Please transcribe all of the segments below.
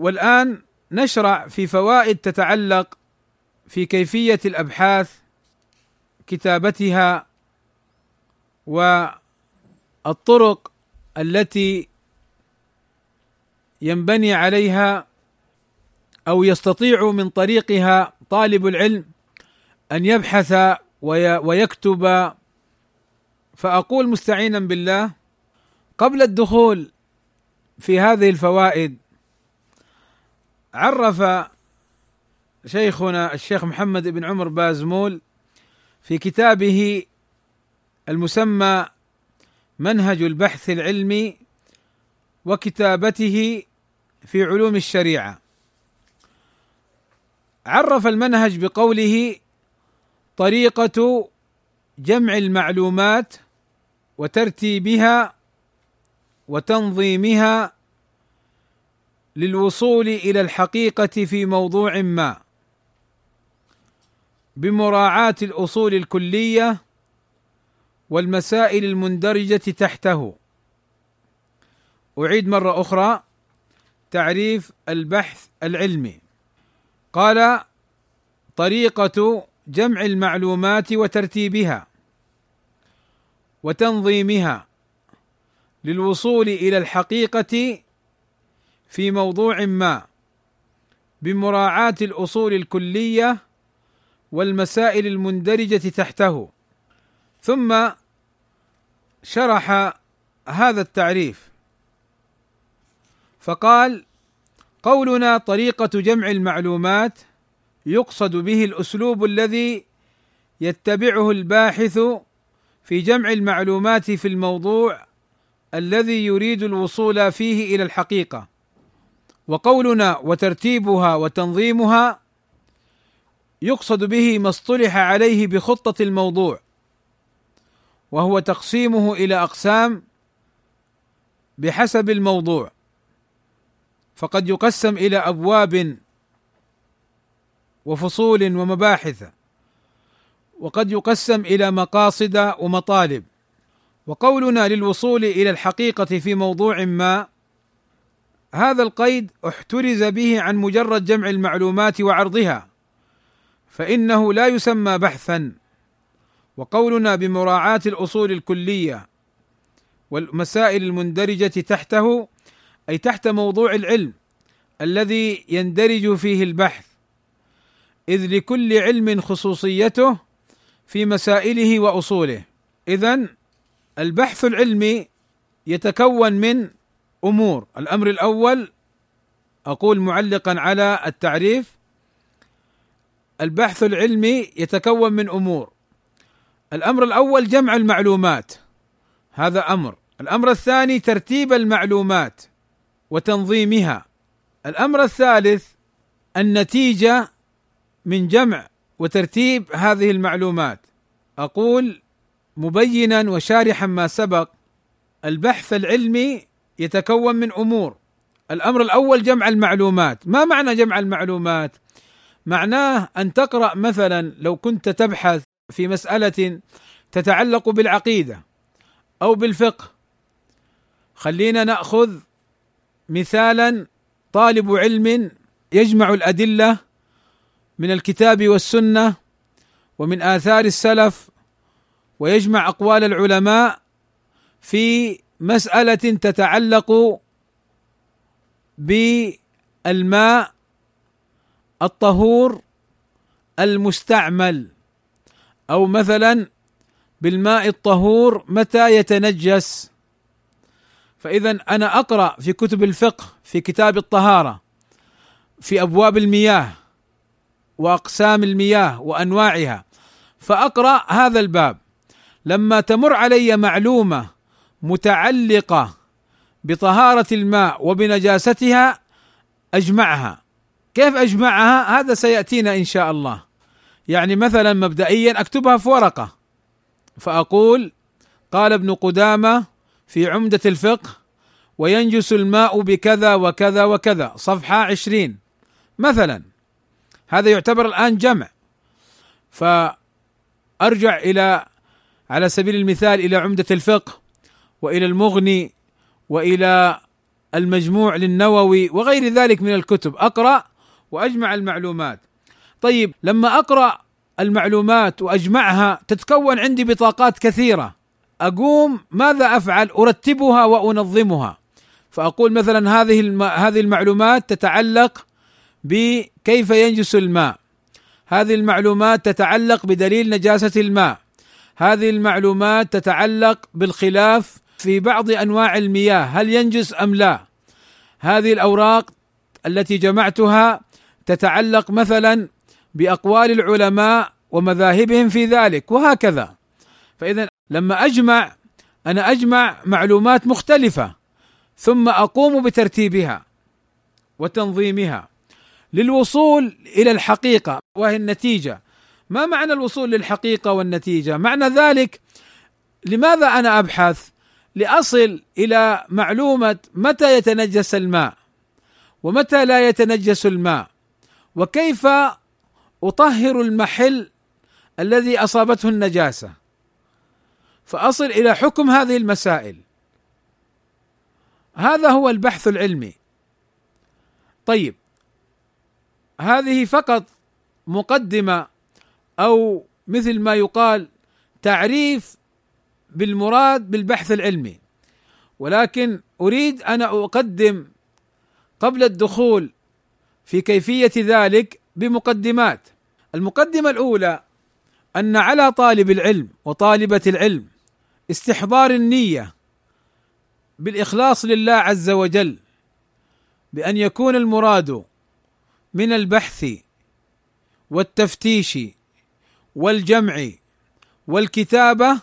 والآن نشرع في فوائد تتعلق في كيفية الأبحاث كتابتها والطرق التي ينبني عليها أو يستطيع من طريقها طالب العلم أن يبحث ويكتب. فأقول مستعينا بالله قبل الدخول في هذه الفوائد عرف شيخنا الشيخ محمد بن عمر بازمول في كتابه المسمى منهج البحث العلمي وكتابته في علوم الشريعة. عرف المنهج بقوله طريقة جمع المعلومات وترتيبها وتنظيمها للوصول إلى الحقيقة في موضوع ما. بمراعاة الأصول الكلية والمسائل المندرجة تحته. أعيد مرة أخرى تعريف البحث العلمي. قال طريقة جمع المعلومات وترتيبها وتنظيمها للوصول إلى الحقيقة في موضوع ما بمراعاة الأصول الكلية والمسائل المندرجة تحته. ثم شرح هذا التعريف. فقال قولنا طريقة جمع المعلومات يقصد به الأسلوب الذي يتبعه الباحث في جمع المعلومات في الموضوع الذي يريد الوصول فيه إلى الحقيقة. وقولنا وترتيبها وتنظيمها يقصد به ما اصطلح عليه بخطة الموضوع وهو تقسيمه إلى أقسام بحسب الموضوع فقد يقسم إلى أبواب وفصول ومباحث وقد يقسم إلى مقاصد ومطالب وقولنا للوصول إلى الحقيقة في موضوع ما هذا القيد احترز به عن مجرد جمع المعلومات وعرضها فإنه لا يسمى بحثا. وقولنا بمراعاة الأصول الكلية والمسائل المندرجة تحته أي تحت موضوع العلم الذي يندرج فيه البحث إذ لكل علم خصوصيته في مسائله وأصوله. اذا البحث العلمي يتكون من أمور. الأمر الأول أقول معلقا على التعريف البحث العلمي يتكون من أمور. الأمر الأول جمع المعلومات. هذا أمر. الأمر الثاني ترتيب المعلومات وتنظيمها. الأمر الثالث النتيجة من جمع وترتيب هذه المعلومات. أقول مبينا وشارحا ما سبق البحث العلمي يتكون من أمور. الأمر الأول جمع المعلومات. ما معنى جمع المعلومات؟ معناه أن تقرأ مثلا لو كنت تبحث في مسألة تتعلق بالعقيدة أو بالفقه. خلينا نأخذ مثالا طالب علم يجمع الأدلة من الكتاب والسنة ومن آثار السلف ويجمع أقوال العلماء في مسألة تتعلق بالماء الطهور المستعمل. أو مثلا بالماء الطهور متى يتنجس؟ فاذا أنا أقرأ في كتب الفقه في كتاب الطهارة في أبواب المياه وأقسام المياه وأنواعها فأقرأ هذا الباب. لما تمر علي معلومة متعلقة بطهارة الماء وبنجاستها أجمعها. كيف أجمعها؟ هذا سيأتينا إن شاء الله. يعني مثلا مبدئيا أكتبها في ورقة. فأقول قال ابن قدامة في عمدة الفقه وينجس الماء بكذا وكذا وكذا. صفحة عشرين. مثلا هذا يعتبر الآن جمع. فأرجع إلى على سبيل المثال إلى عمدة الفقه وإلى المغني وإلى المجموع للنووي وغير ذلك من الكتب. أقرأ وأجمع المعلومات. طيب لما أقرأ المعلومات وأجمعها تتكون عندي بطاقات كثيرة. أقوم ماذا أفعل؟ أرتبها وأنظمها. فأقول مثلا هذه هذه المعلومات تتعلق بكيف ينجس الماء. هذه المعلومات تتعلق بدليل نجاسة الماء. هذه المعلومات تتعلق بالخلاف في بعض أنواع المياه هل ينجس أم لا؟ هذه الأوراق التي جمعتها تتعلق مثلا بأقوال العلماء ومذاهبهم في ذلك وهكذا. فاذا لما أجمع أنا أجمع معلومات مختلفة ثم أقوم بترتيبها وتنظيمها. للوصول إلى الحقيقة وهي النتيجة. ما معنى الوصول للحقيقة والنتيجة؟ معنى ذلك لماذا أنا أبحث؟ لأصل إلى معلومة متى يتنجس الماء ومتى لا يتنجس الماء وكيف أطهر المحل الذي أصابته النجاسة. فأصل إلى حكم هذه المسائل. هذا هو البحث العلمي. طيب هذه فقط مقدمة أو مثل ما يقال تعريف بالمراد بالبحث العلمي. ولكن أريد أن أقدم قبل الدخول في كيفية ذلك بمقدمات. المقدمة الأولى أن على طالب العلم وطالبة العلم استحضار النية بالإخلاص لله عز وجل بأن يكون المراد من البحث والتفتيش والجمع والكتابة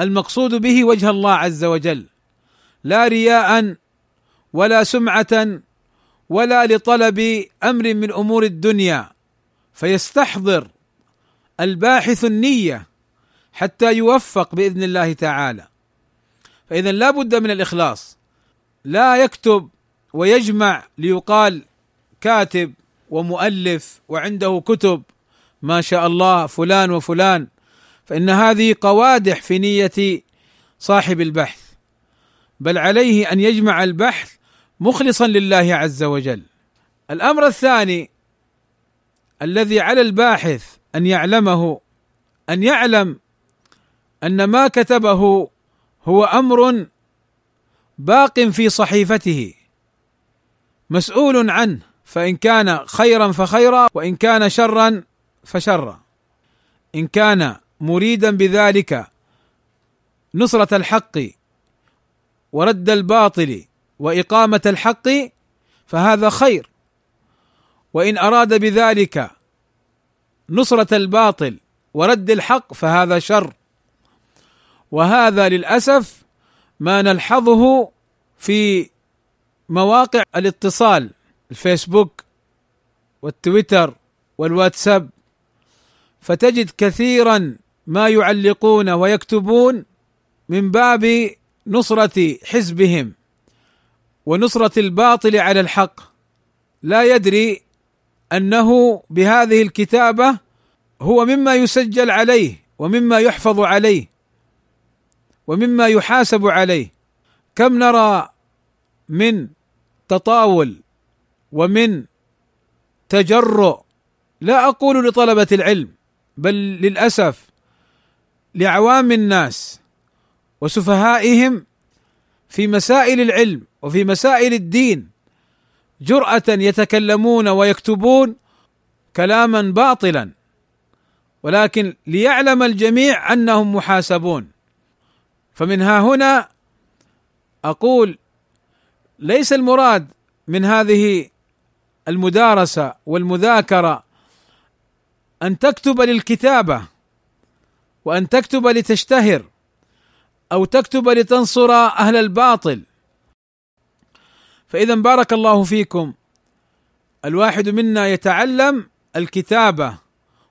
المقصود به وجه الله عز وجل لا رياء ولا سمعه ولا لطلب أمر من أمور الدنيا فيستحضر الباحث النية حتى يوفق بإذن الله تعالى. فاذا لا بد من الإخلاص. لا يكتب ويجمع ليقال كاتب ومؤلف وعنده كتب ما شاء الله فلان وفلان. فإن هذه قوادح في نية صاحب البحث بل عليه أن يجمع البحث مخلصا لله عز وجل. الأمر الثاني الذي على الباحث أن يعلمه أن يعلم أن ما كتبه هو أمر باق في صحيفته مسؤول عنه فإن كان خيرا فخيرا وإن كان شرا فشرا. إن كان مريدا بذلك. نصرة الحق ورد الباطل وإقامة الحق فهذا خير. وإن أراد بذلك نصرة الباطل ورد الحق فهذا شر. وهذا للأسف ما نلحظه في مواقع الاتصال الفيسبوك والتويتر والواتساب. فتجد كثيرا ما يعلقون ويكتبون من باب نصرة حزبهم ونصرة الباطل على الحق. لا يدري أنه بهذه الكتابة هو مما يسجل عليه ومما يحفظ عليه ومما يحاسب عليه. كم نرى من تطاول ومن تجرؤ. لا أقول لطلبة العلم بل للأسف لعوام الناس وسفهائهم في مسائل العلم وفي مسائل الدين جرأة يتكلمون ويكتبون كلاما باطلا ولكن ليعلم الجميع أنهم محاسبون. فمن ها هنا أقول ليس المراد من هذه المدارسة والمذاكرة أن تكتب للكتابة وأن تكتب لتشتهر أو تكتب لتنصر أهل الباطل. فإذا بارك الله فيكم. الواحد منا يتعلم الكتابة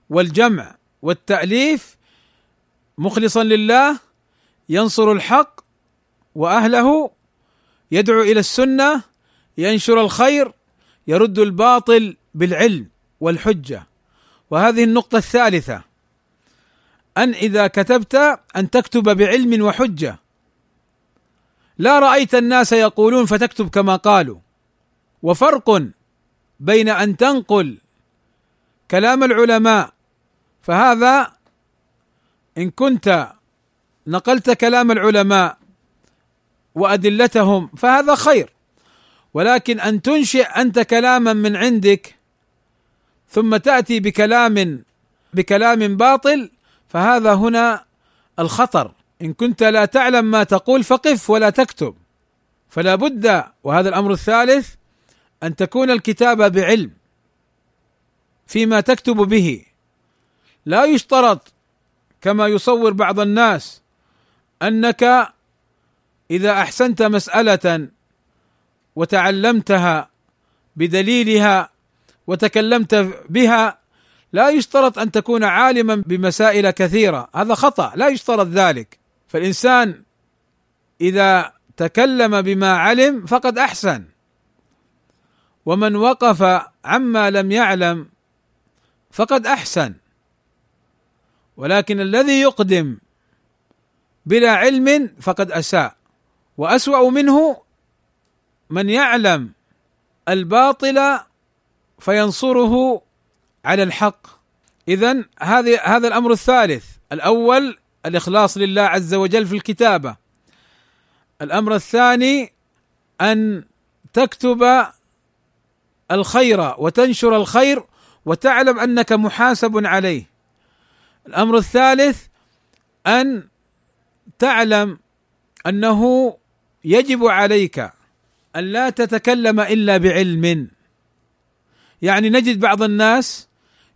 والجمع والتأليف. مخلصا لله ينصر الحق وأهله يدعو إلى السنة ينشر الخير يرد الباطل بالعلم والحجة. وهذه النقطة الثالثة. أن إذا كتبت أن تكتب بعلم وحجة. لا رأيت الناس يقولون فتكتب كما قالوا. وفرق بين أن تنقل كلام العلماء فهذا إن كنت نقلت كلام العلماء وأدلتهم فهذا خير. ولكن أن تنشئ أنت كلاما من عندك ثم تأتي بكلام بكلام باطل فهذا هنا الخطر. إن كنت لا تعلم ما تقول فقف ولا تكتب. فلا بد وهذا الأمر الثالث أن تكون الكتابه بعلم فيما تكتب به. لا يشترط كما يصور بعض الناس أنك إذا أحسنت مسألة وتعلمتها بدليلها وتكلمت بها لا يشترط أن تكون عالما بمسائل كثيرة. هذا خطأ لا يشترط ذلك. فالإنسان إذا تكلم بما علم فقد أحسن. ومن وقف عما لم يعلم فقد أحسن. ولكن الذي يقدم بلا علم فقد أساء. وأسوأ منه من يعلم الباطل فينصره على الحق. اذا هذه هذا الأمر الثالث. الأول الإخلاص لله عز وجل في الكتابة. الأمر الثاني أن تكتب الخير وتنشر الخير وتعلم أنك محاسب عليه. الأمر الثالث أن تعلم أنه يجب عليك أن لا تتكلم إلا بعلم. يعني نجد بعض الناس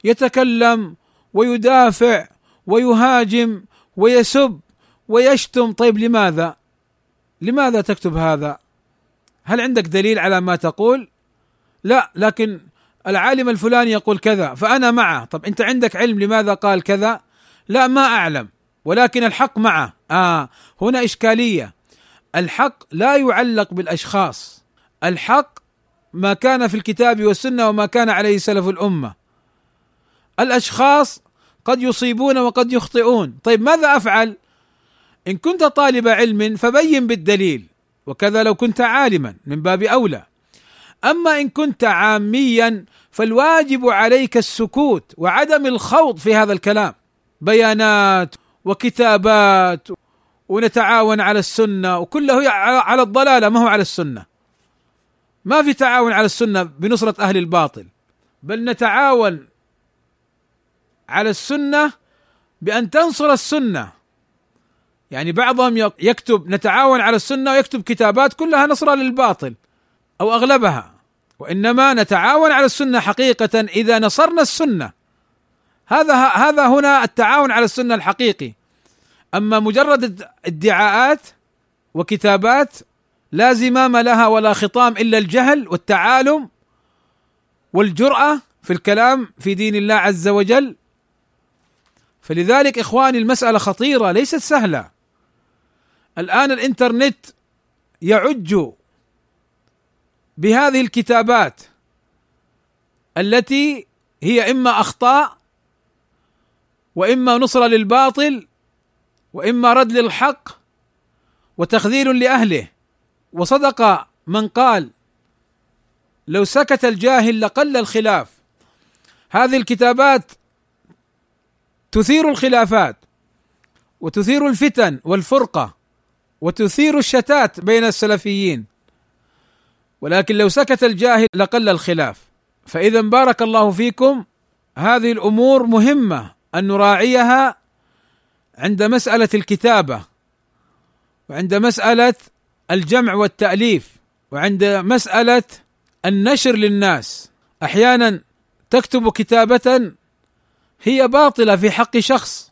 يتكلم ويدافع ويهاجم ويسب ويشتم. طيب لماذا؟ لماذا تكتب هذا؟ هل عندك دليل على ما تقول؟ لا لكن العالم الفلاني يقول كذا فأنا معه. طب أنت عندك علم لماذا قال كذا؟ لا ما أعلم ولكن الحق معه. آه هنا إشكالية. الحق لا يعلق بالأشخاص. الحق ما كان في الكتاب والسنة وما كان عليه سلف الأمة. الأشخاص قد يصيبون وقد يخطئون. طيب ماذا أفعل؟ إن كنت طالب علم فبين بالدليل وكذا لو كنت عالما من باب أولى. أما إن كنت عاميا فالواجب عليك السكوت وعدم الخوض في هذا الكلام. بيانات وكتابات ونتعاون على السنة وكله على الضلالة ما هو على السنة؟ ما في تعاون على السنة بنصرة أهل الباطل بل نتعاون على السنة بأن تنصر السنة. يعني بعضهم يكتب نتعاون على السنة ويكتب كتابات كلها نصرة للباطل أو أغلبها. وإنما نتعاون على السنة حقيقة إذا نصرنا السنة. هذا هذا هنا التعاون على السنة الحقيقي. أما مجرد ادعاءات وكتابات لا زمام لها ولا خطام إلا الجهل والتعالم والجرأة في الكلام في دين الله عز وجل فلذلك إخواني المسألة خطيرة ليست سهلة. الآن الإنترنت يعج بهذه الكتابات التي هي إما أخطاء وإما نصره للباطل وإما رد للحق وتخذيل لأهله. وصدق من قال لو سكت الجاهل لقل الخلاف. هذه الكتابات تثير الخلافات وتثير الفتن والفرقة وتثير الشتات بين السلفيين. ولكن لو سكت الجاهل لقل الخلاف. فإذا بارك الله فيكم هذه الأمور مهمة أن نراعيها عند مسألة الكتابة وعند مسألة الجمع والتأليف وعند مسألة النشر للناس. أحيانا تكتب كتابة هي باطلة في حق شخص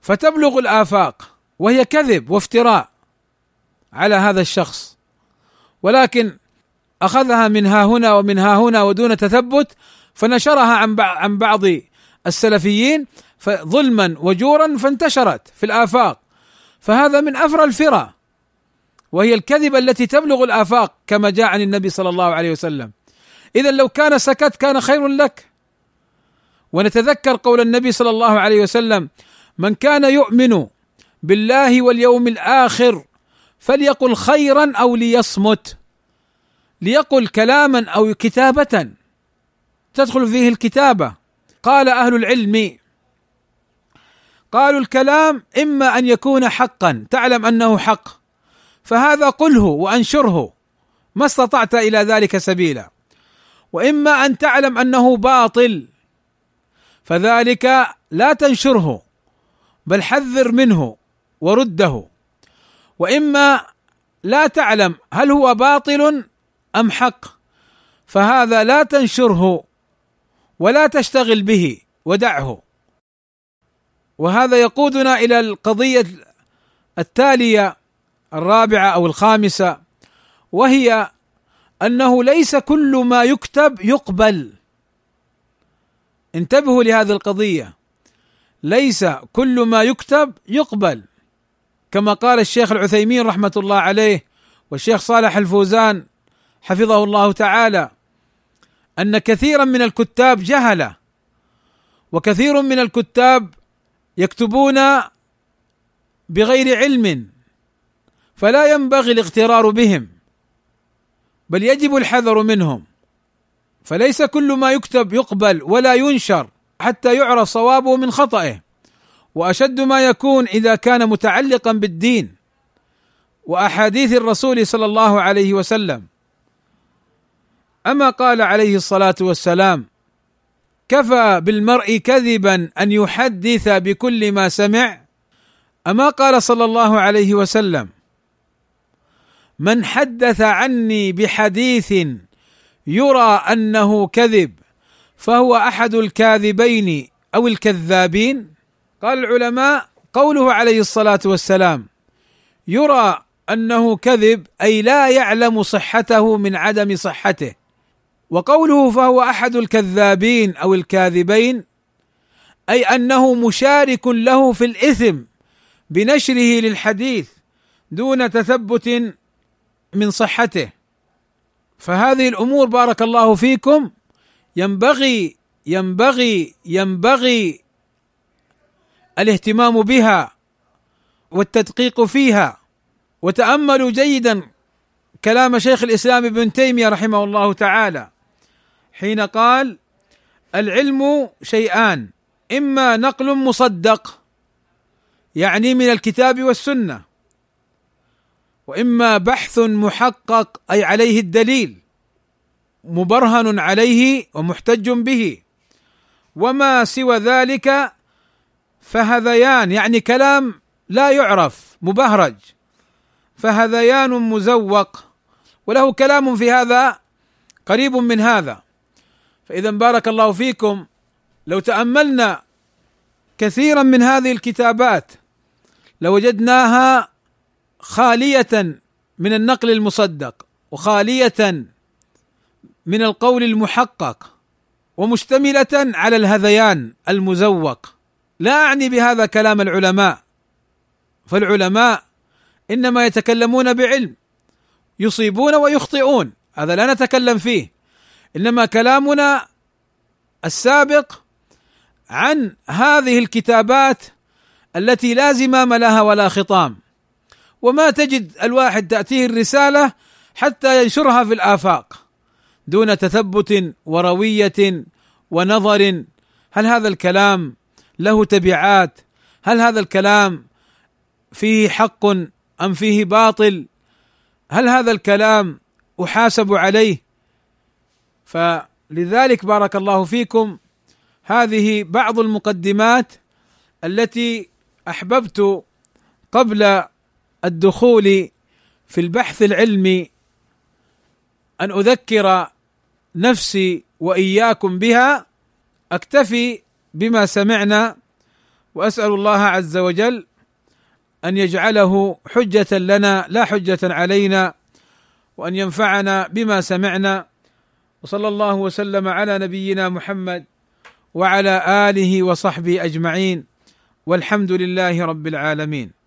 فتبلغ الآفاق وهي كذب وافتراء على هذا الشخص. ولكن أخذها من ها هنا ومن ها هنا ودون تثبت فنشرها عن عن بعض السلفيين ظلما وجورا فانتشرت في الآفاق. فهذا من أفرى الفرى وهي الكذبة التي تبلغ الآفاق كما جاء عن النبي صلى الله عليه وسلم. اذا لو كان سكت كان خير لك. ونتذكر قول النبي صلى الله عليه وسلم من كان يؤمن بالله واليوم الآخر فليقل خيرا أو ليصمت. ليقل كلاما أو كتابة. تدخل فيه الكتابة. قال أهل العلم قالوا الكلام إما أن يكون حقا تعلم أنه حق فهذا قله وأنشره ما استطعت إلى ذلك سبيلا وإما أن تعلم أنه باطل. فذلك لا تنشره بل حذر منه ورده. وإما لا تعلم هل هو باطل أم حق فهذا لا تنشره ولا تشتغل به ودعه. وهذا يقودنا إلى القضية التالية الرابعة أو الخامسة وهي أنه ليس كل ما يكتب يقبل. انتبهوا لهذه القضية. ليس كل ما يكتب يقبل. كما قال الشيخ العثيمين رحمة الله عليه والشيخ صالح الفوزان حفظه الله تعالى أن كثيرا من الكتاب جهلة وكثير من الكتاب يكتبون بغير علم فلا ينبغي الاغترار بهم بل يجب الحذر منهم. فليس كل ما يكتب يقبل ولا ينشر حتى يعرف صوابه من خطئه. وأشد ما يكون إذا كان متعلقا بالدين وأحاديث الرسول صلى الله عليه وسلم. أما قال عليه الصلاة والسلام كفى بالمرء كذبا أن يحدث بكل ما سمع. أما قال صلى الله عليه وسلم من حدث عني بحديث يرى أنه كذب فهو أحد الكاذبين أو الكذابين؟ قال العلماء قوله عليه الصلاة والسلام يرى أنه كذب أي لا يعلم صحته من عدم صحته. وقوله فهو أحد الكذابين أو الكاذبين أي أنه مشارك له في الإثم بنشره للحديث دون تثبت من صحته. فهذه الأمور بارك الله فيكم. ينبغي ينبغي ينبغي الاهتمام بها والتدقيق فيها. وتأملوا جيدا كلام شيخ الإسلام ابن تيمية رحمه الله تعالى حين قال العلم شيئان إما نقل مصدق يعني من الكتاب والسنة وإما بحث محقق أي عليه الدليل مبرهن عليه ومحتج به. وما سوى ذلك فهذيان يعني كلام لا يعرف مبهرج. فهذيان مزوق. وله كلام في هذا قريب من هذا. فإذا بارك الله فيكم لو تأملنا كثيرا من هذه الكتابات لوجدناها خالية من النقل المصدق وخالية من القول المحقق ومشتملة على الهذيان المزوق. لا أعني بهذا كلام العلماء فالعلماء إنما يتكلمون بعلم يصيبون ويخطئون هذا لا نتكلم فيه. إنما كلامنا السابق عن هذه الكتابات التي لا زمام لها ولا خطام. وما تجد الواحد تأتيه الرسالة حتى ينشرها في الآفاق دون تثبت وروية ونظر. هل هذا الكلام له تبعات؟ هل هذا الكلام فيه حق أم فيه باطل؟ هل هذا الكلام أحاسب عليه؟ فلذلك بارك الله فيكم. هذه بعض المقدمات التي أحببت قبل الدخول في البحث العلمي أن أذكر نفسي وإياكم بها أكتفي بما سمعنا وأسأل الله عز وجل أن يجعله حجة لنا لا حجة علينا وأن ينفعنا بما سمعنا. وصلى الله وسلم على نبينا محمد وعلى آله وصحبه أجمعين. والحمد لله رب العالمين.